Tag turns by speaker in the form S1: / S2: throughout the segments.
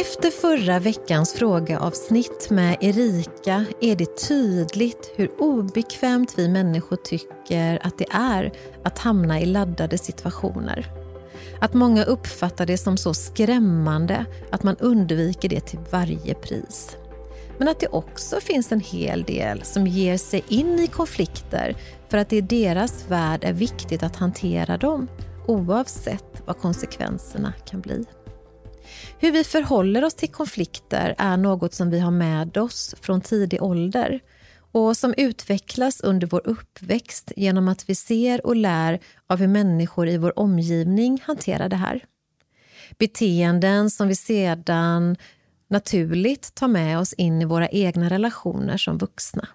S1: Efter förra veckans frågeavsnitt med Erika är det tydligt hur obekvämt vi människor tycker att det är att hamna i laddade situationer. Att många uppfattar det som så skrämmande att man undviker det till varje pris. Men att det också finns en hel del som ger sig in i konflikter för att det i deras värld är viktigt att hantera dem oavsett vad konsekvenserna kan bli. Hur vi förhåller oss till konflikter är något som vi har med oss från tidig ålder och som utvecklas under vår uppväxt genom att vi ser och lär av hur människor i vår omgivning hanterar det här. Beteenden som vi sedan naturligt tar med oss in i våra egna relationer som vuxna.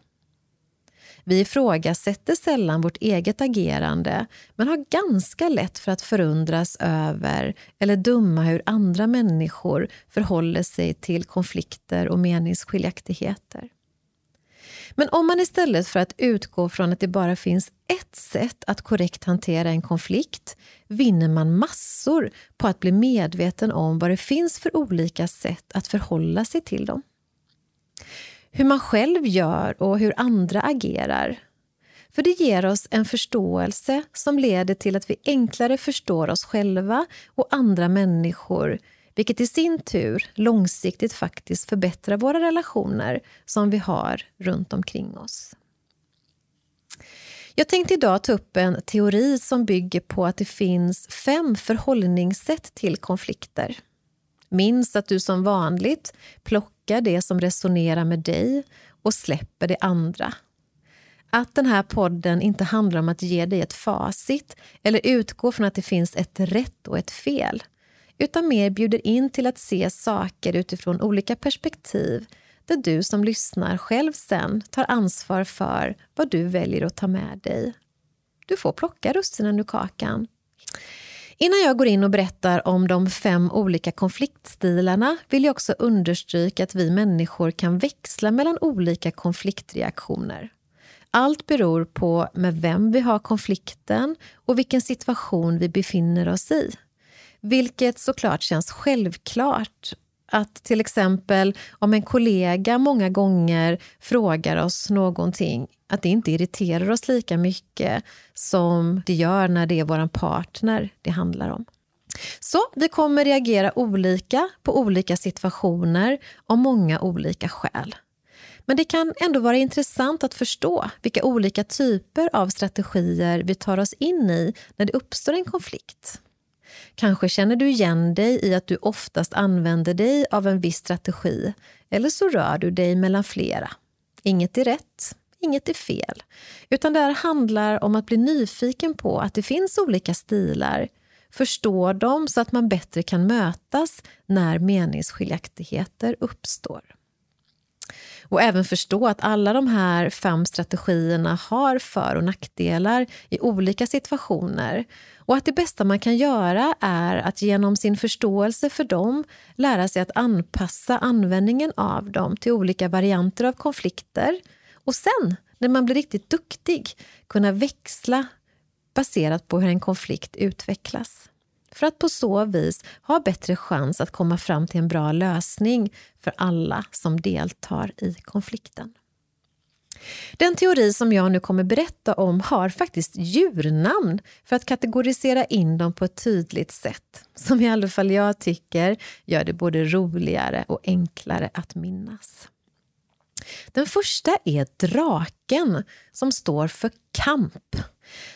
S1: Vi ifrågasätter sällan vårt eget agerande men har ganska lätt för att förundras över eller döma hur andra människor förhåller sig till konflikter och meningsskiljaktigheter. Men om man istället för att utgå från att det bara finns ett sätt att korrekt hantera en konflikt vinner man massor på att bli medveten om vad det finns för olika sätt att förhålla sig till dem hur man själv gör och hur andra agerar. För det ger oss en förståelse som leder till att vi enklare förstår oss själva och andra människor vilket i sin tur långsiktigt faktiskt förbättrar våra relationer som vi har runt omkring oss. Jag tänkte idag ta upp en teori som bygger på att det finns fem förhållningssätt till konflikter. Minns att du som vanligt plockar det som resonerar med dig och släpper det andra. Att den här podden inte handlar om att ge dig ett facit eller utgå från att det finns ett rätt och ett fel utan mer bjuder in till att se saker utifrån olika perspektiv där du som lyssnar själv sen tar ansvar för vad du väljer att ta med dig. Du får plocka russinen ur kakan. Innan jag går in och berättar om de fem olika konfliktstilarna vill jag också understryka att vi människor kan växla mellan olika konfliktreaktioner. Allt beror på med vem vi har konflikten och vilken situation vi befinner oss i. Vilket såklart känns självklart att till exempel om en kollega många gånger frågar oss någonting att det inte irriterar oss lika mycket som det gör när det är vår partner det handlar om. Så vi kommer reagera olika på olika situationer av många olika skäl. Men det kan ändå vara intressant att förstå vilka olika typer av strategier vi tar oss in i när det uppstår en konflikt. Kanske känner du igen dig i att du oftast använder dig av en viss strategi eller så rör du dig mellan flera. Inget är rätt, inget är fel. Utan det här handlar om att bli nyfiken på att det finns olika stilar förstå dem så att man bättre kan mötas när meningsskiljaktigheter uppstår. Och även förstå att alla de här fem strategierna har för och nackdelar i olika situationer och att det bästa man kan göra är att genom sin förståelse för dem lära sig att anpassa användningen av dem till olika varianter av konflikter och sen, när man blir riktigt duktig, kunna växla baserat på hur en konflikt utvecklas för att på så vis ha bättre chans att komma fram till en bra lösning för alla som deltar i konflikten. Den teori som jag nu kommer berätta om har faktiskt djurnamn för att kategorisera in dem på ett tydligt sätt som i alla fall jag tycker gör det både roligare och enklare att minnas. Den första är draken, som står för kamp.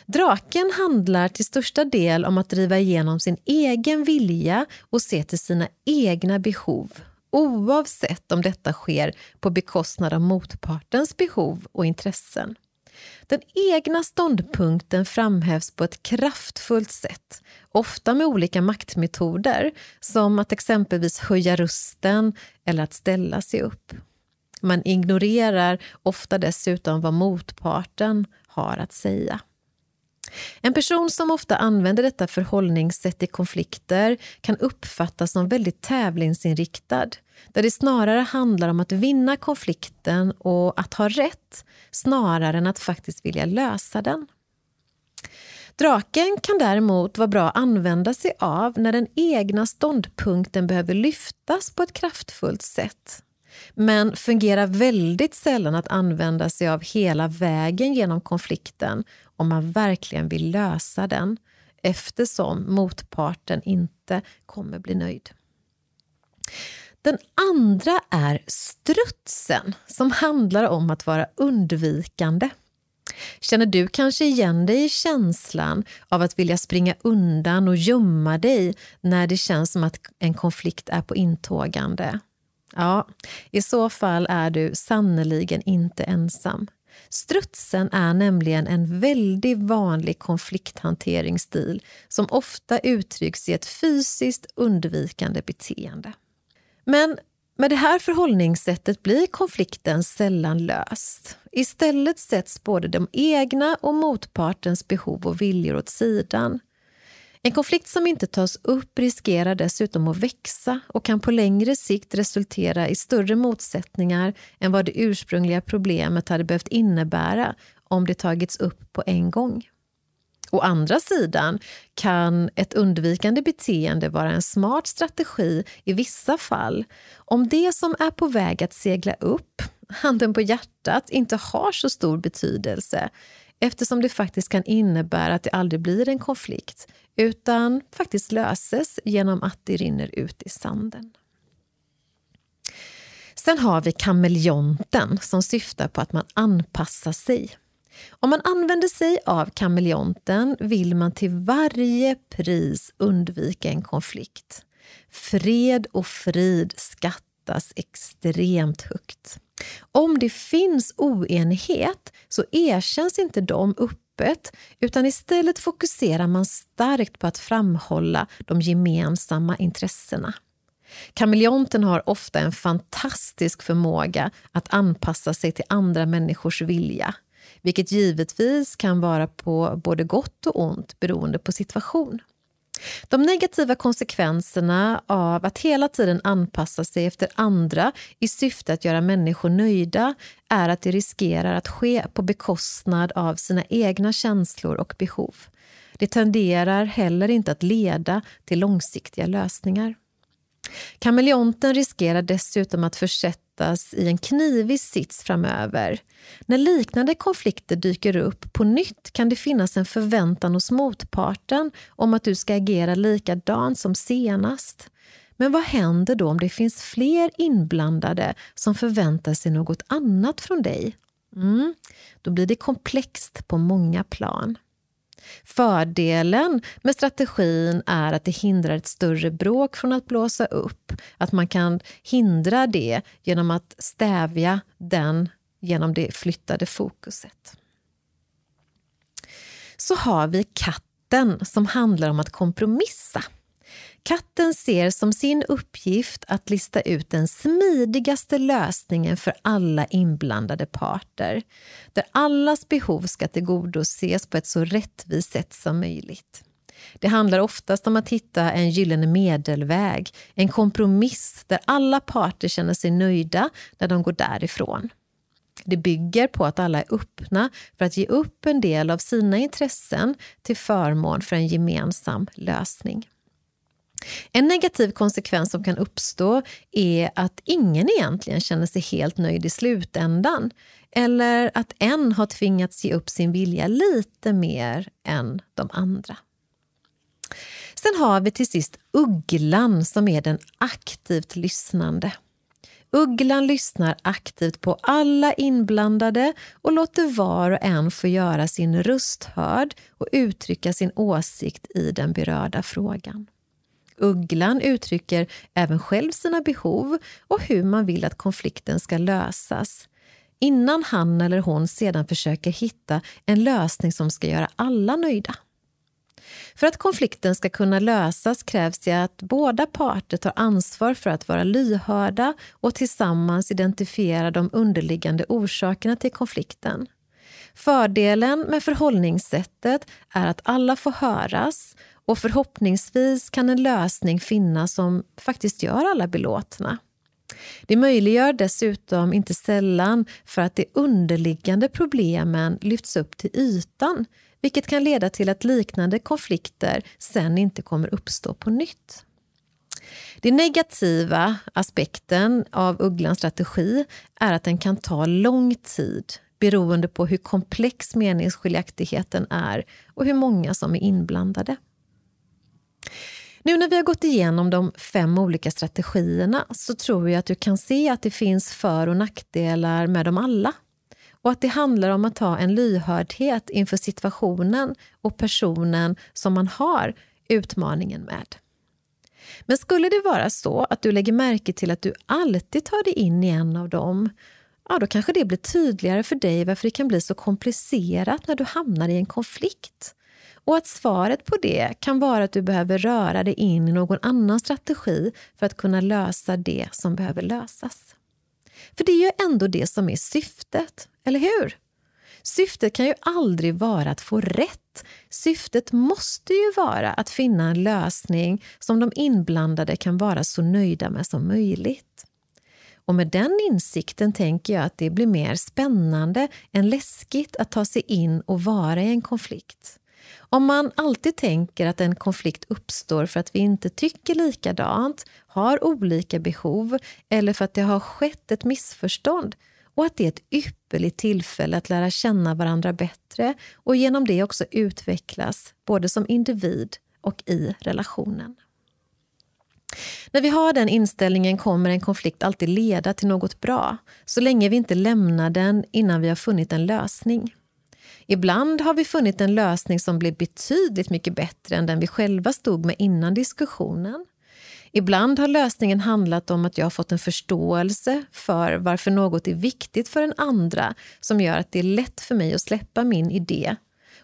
S1: Draken handlar till största del om att driva igenom sin egen vilja och se till sina egna behov oavsett om detta sker på bekostnad av motpartens behov och intressen. Den egna ståndpunkten framhävs på ett kraftfullt sätt, ofta med olika maktmetoder som att exempelvis höja rösten eller att ställa sig upp. Man ignorerar ofta dessutom vad motparten har att säga. En person som ofta använder detta förhållningssätt i konflikter kan uppfattas som väldigt tävlingsinriktad där det snarare handlar om att vinna konflikten och att ha rätt snarare än att faktiskt vilja lösa den. Draken kan däremot vara bra att använda sig av när den egna ståndpunkten behöver lyftas på ett kraftfullt sätt men fungerar väldigt sällan att använda sig av hela vägen genom konflikten om man verkligen vill lösa den eftersom motparten inte kommer bli nöjd. Den andra är strutsen, som handlar om att vara undvikande. Känner du kanske igen dig i känslan av att vilja springa undan och gömma dig när det känns som att en konflikt är på intågande? Ja, i så fall är du sannoliken inte ensam. Strutsen är nämligen en väldigt vanlig konflikthanteringsstil som ofta uttrycks i ett fysiskt undvikande beteende. Men med det här förhållningssättet blir konflikten sällan löst. Istället sätts både de egna och motpartens behov och viljor åt sidan. En konflikt som inte tas upp riskerar dessutom att växa och kan på längre sikt resultera i större motsättningar än vad det ursprungliga problemet hade behövt innebära om det tagits upp på en gång. Å andra sidan kan ett undvikande beteende vara en smart strategi i vissa fall om det som är på väg att segla upp, handen på hjärtat, inte har så stor betydelse eftersom det faktiskt kan innebära att det aldrig blir en konflikt utan faktiskt löses genom att det rinner ut i sanden. Sen har vi kameleonten som syftar på att man anpassar sig. Om man använder sig av kameleonten vill man till varje pris undvika en konflikt. Fred och frid skattas extremt högt. Om det finns oenighet så erkänns inte de öppet utan istället fokuserar man starkt på att framhålla de gemensamma intressena. Kameleonten har ofta en fantastisk förmåga att anpassa sig till andra människors vilja vilket givetvis kan vara på både gott och ont beroende på situation. De negativa konsekvenserna av att hela tiden anpassa sig efter andra i syfte att göra människor nöjda är att det riskerar att ske på bekostnad av sina egna känslor och behov. Det tenderar heller inte att leda till långsiktiga lösningar. Kameleonten riskerar dessutom att försätta sättas i en knivig sits framöver. När liknande konflikter dyker upp på nytt kan det finnas en förväntan hos motparten om att du ska agera likadant som senast. Men vad händer då om det finns fler inblandade som förväntar sig något annat från dig? Mm, då blir det komplext på många plan. Fördelen med strategin är att det hindrar ett större bråk från att blåsa upp. Att man kan hindra det genom att stävja den genom det flyttade fokuset. Så har vi katten som handlar om att kompromissa. Katten ser som sin uppgift att lista ut den smidigaste lösningen för alla inblandade parter, där allas behov ska tillgodoses på ett så rättvist sätt som möjligt. Det handlar oftast om att hitta en gyllene medelväg, en kompromiss där alla parter känner sig nöjda när de går därifrån. Det bygger på att alla är öppna för att ge upp en del av sina intressen till förmån för en gemensam lösning. En negativ konsekvens som kan uppstå är att ingen egentligen känner sig helt nöjd i slutändan eller att en har tvingats ge upp sin vilja lite mer än de andra. Sen har vi till sist ugglan som är den aktivt lyssnande. Ugglan lyssnar aktivt på alla inblandade och låter var och en få göra sin röst hörd och uttrycka sin åsikt i den berörda frågan. Ugglan uttrycker även själv sina behov och hur man vill att konflikten ska lösas innan han eller hon sedan försöker hitta en lösning som ska göra alla nöjda. För att konflikten ska kunna lösas krävs det att båda parter tar ansvar för att vara lyhörda och tillsammans identifiera de underliggande orsakerna till konflikten. Fördelen med förhållningssättet är att alla får höras och förhoppningsvis kan en lösning finnas som faktiskt gör alla belåtna. Det möjliggör dessutom inte sällan för att de underliggande problemen lyfts upp till ytan vilket kan leda till att liknande konflikter sen inte kommer uppstå på nytt. Den negativa aspekten av Ugglans strategi är att den kan ta lång tid beroende på hur komplex meningsskiljaktigheten är och hur många som är inblandade. Nu när vi har gått igenom de fem olika strategierna så tror jag att du kan se att det finns för och nackdelar med dem alla. Och att det handlar om att ha en lyhördhet inför situationen och personen som man har utmaningen med. Men skulle det vara så att du lägger märke till att du alltid tar dig in i en av dem, ja, då kanske det blir tydligare för dig varför det kan bli så komplicerat när du hamnar i en konflikt. Och att svaret på det kan vara att du behöver röra dig in i någon annan strategi för att kunna lösa det som behöver lösas. För det är ju ändå det som är syftet, eller hur? Syftet kan ju aldrig vara att få rätt. Syftet måste ju vara att finna en lösning som de inblandade kan vara så nöjda med som möjligt. Och med den insikten tänker jag att det blir mer spännande än läskigt att ta sig in och vara i en konflikt. Om man alltid tänker att en konflikt uppstår för att vi inte tycker likadant, har olika behov eller för att det har skett ett missförstånd och att det är ett ypperligt tillfälle att lära känna varandra bättre och genom det också utvecklas både som individ och i relationen. När vi har den inställningen kommer en konflikt alltid leda till något bra så länge vi inte lämnar den innan vi har funnit en lösning. Ibland har vi funnit en lösning som blir betydligt mycket bättre än den vi själva stod med innan diskussionen. Ibland har lösningen handlat om att jag har fått en förståelse för varför något är viktigt för den andra som gör att det är lätt för mig att släppa min idé.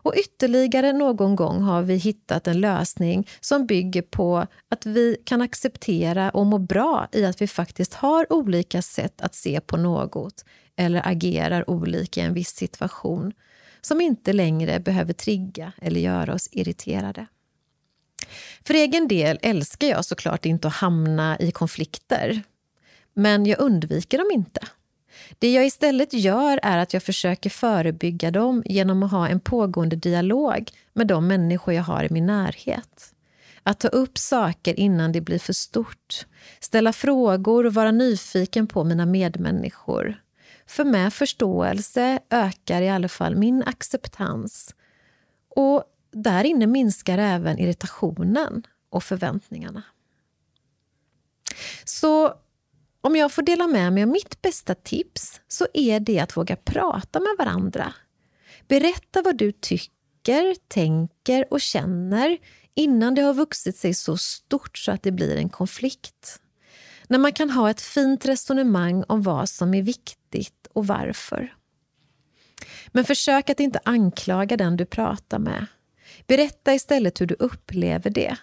S1: Och ytterligare någon gång har vi hittat en lösning som bygger på att vi kan acceptera och må bra i att vi faktiskt har olika sätt att se på något eller agerar olika i en viss situation som inte längre behöver trigga eller göra oss irriterade. För egen del älskar jag såklart inte att hamna i konflikter. Men jag undviker dem inte. Det jag istället gör är att jag försöker förebygga dem genom att ha en pågående dialog med de människor jag har i min närhet. Att ta upp saker innan det blir för stort. Ställa frågor och vara nyfiken på mina medmänniskor. För med förståelse ökar i alla fall min acceptans. Och där inne minskar även irritationen och förväntningarna. Så om jag får dela med mig av mitt bästa tips så är det att våga prata med varandra. Berätta vad du tycker, tänker och känner innan det har vuxit sig så stort så att det blir en konflikt. När man kan ha ett fint resonemang om vad som är viktigt och varför. Men försök att inte anklaga den du pratar med. Berätta istället hur du upplever det.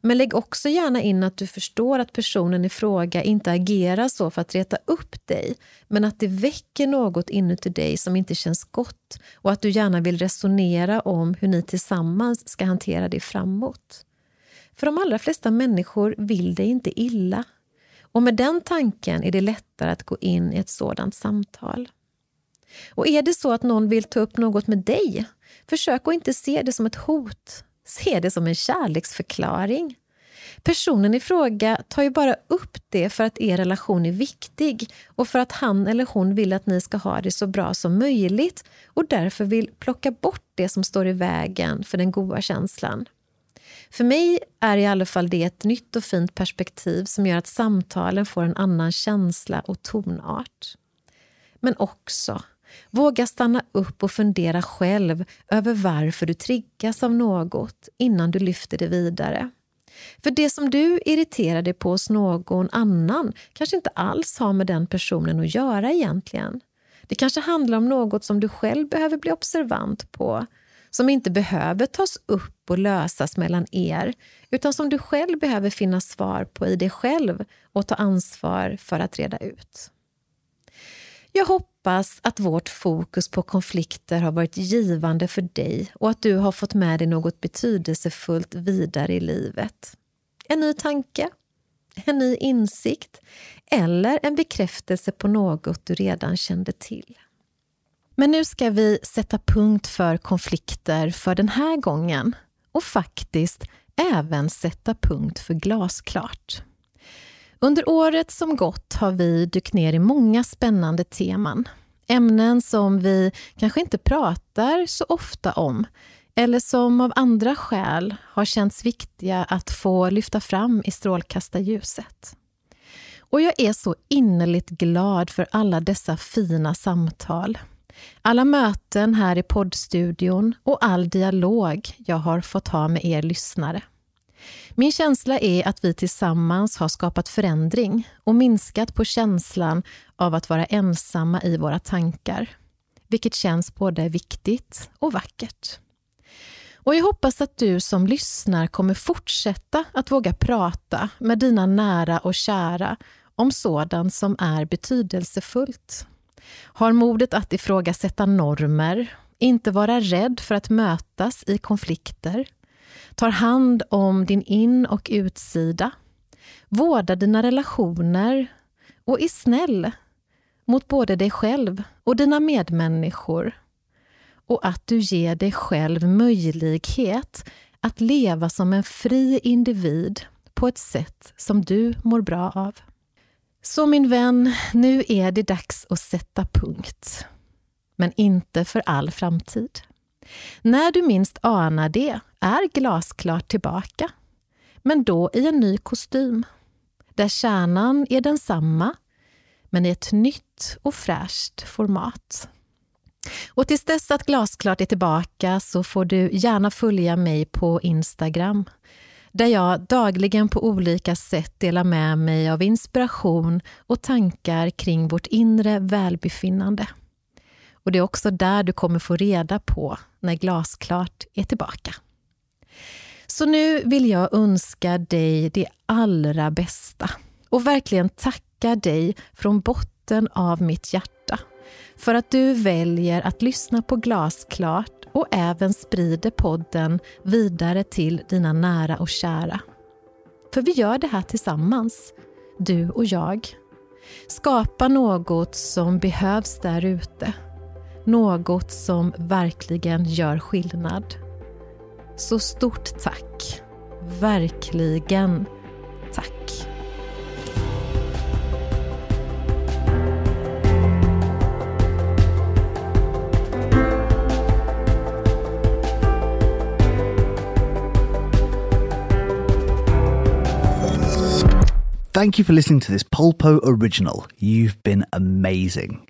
S1: Men lägg också gärna in att du förstår att personen i fråga inte agerar så för att reta upp dig, men att det väcker något inuti dig som inte känns gott och att du gärna vill resonera om hur ni tillsammans ska hantera det framåt. För de allra flesta människor vill dig inte illa. Och med den tanken är det lättare att gå in i ett sådant samtal. Och är det så att någon vill ta upp något med dig Försök att inte se det som ett hot. Se det som en kärleksförklaring. Personen i fråga tar ju bara upp det för att er relation är viktig och för att han eller hon vill att ni ska ha det så bra som möjligt och därför vill plocka bort det som står i vägen för den goda känslan. För mig är i alla fall det ett nytt och fint perspektiv som gör att samtalen får en annan känsla och tonart. Men också Våga stanna upp och fundera själv över varför du triggas av något innan du lyfter det vidare. För det som du irriterar dig på hos någon annan kanske inte alls har med den personen att göra egentligen. Det kanske handlar om något som du själv behöver bli observant på som inte behöver tas upp och lösas mellan er utan som du själv behöver finna svar på i dig själv och ta ansvar för att reda ut. Jag hoppas att vårt fokus på konflikter har varit givande för dig och att du har fått med dig något betydelsefullt vidare i livet. En ny tanke? en ny insikt eller en bekräftelse på något du redan kände till. Men nu ska vi sätta punkt för konflikter för den här gången och faktiskt även sätta punkt för glasklart. Under året som gått har vi dykt ner i många spännande teman. Ämnen som vi kanske inte pratar så ofta om eller som av andra skäl har känts viktiga att få lyfta fram i strålkastarljuset. Och jag är så innerligt glad för alla dessa fina samtal. Alla möten här i poddstudion och all dialog jag har fått ha med er lyssnare. Min känsla är att vi tillsammans har skapat förändring och minskat på känslan av att vara ensamma i våra tankar, vilket känns både viktigt och vackert. Och jag hoppas att du som lyssnar kommer fortsätta att våga prata med dina nära och kära om sådant som är betydelsefullt. Har modet att ifrågasätta normer, inte vara rädd för att mötas i konflikter, tar hand om din in och utsida, vårdar dina relationer och är snäll mot både dig själv och dina medmänniskor och att du ger dig själv möjlighet att leva som en fri individ på ett sätt som du mår bra av. Så min vän, nu är det dags att sätta punkt. Men inte för all framtid. När du minst anar det är glasklart tillbaka, men då i en ny kostym, där kärnan är densamma, men i ett nytt och fräscht format. Och tills dess att Glasklart är tillbaka så får du gärna följa mig på Instagram där jag dagligen på olika sätt delar med mig av inspiration och tankar kring vårt inre välbefinnande. Och det är också där du kommer få reda på när Glasklart är tillbaka. Så nu vill jag önska dig det allra bästa och verkligen tacka dig från botten av mitt hjärta för att du väljer att lyssna på Glasklart och även sprider podden vidare till dina nära och kära. För vi gör det här tillsammans, du och jag. Skapa något som behövs där ute. Något som verkligen gör skillnad. Så stort tack. Verkligen tack.
S2: Thank you for listening to this Polpo original. You've been amazing.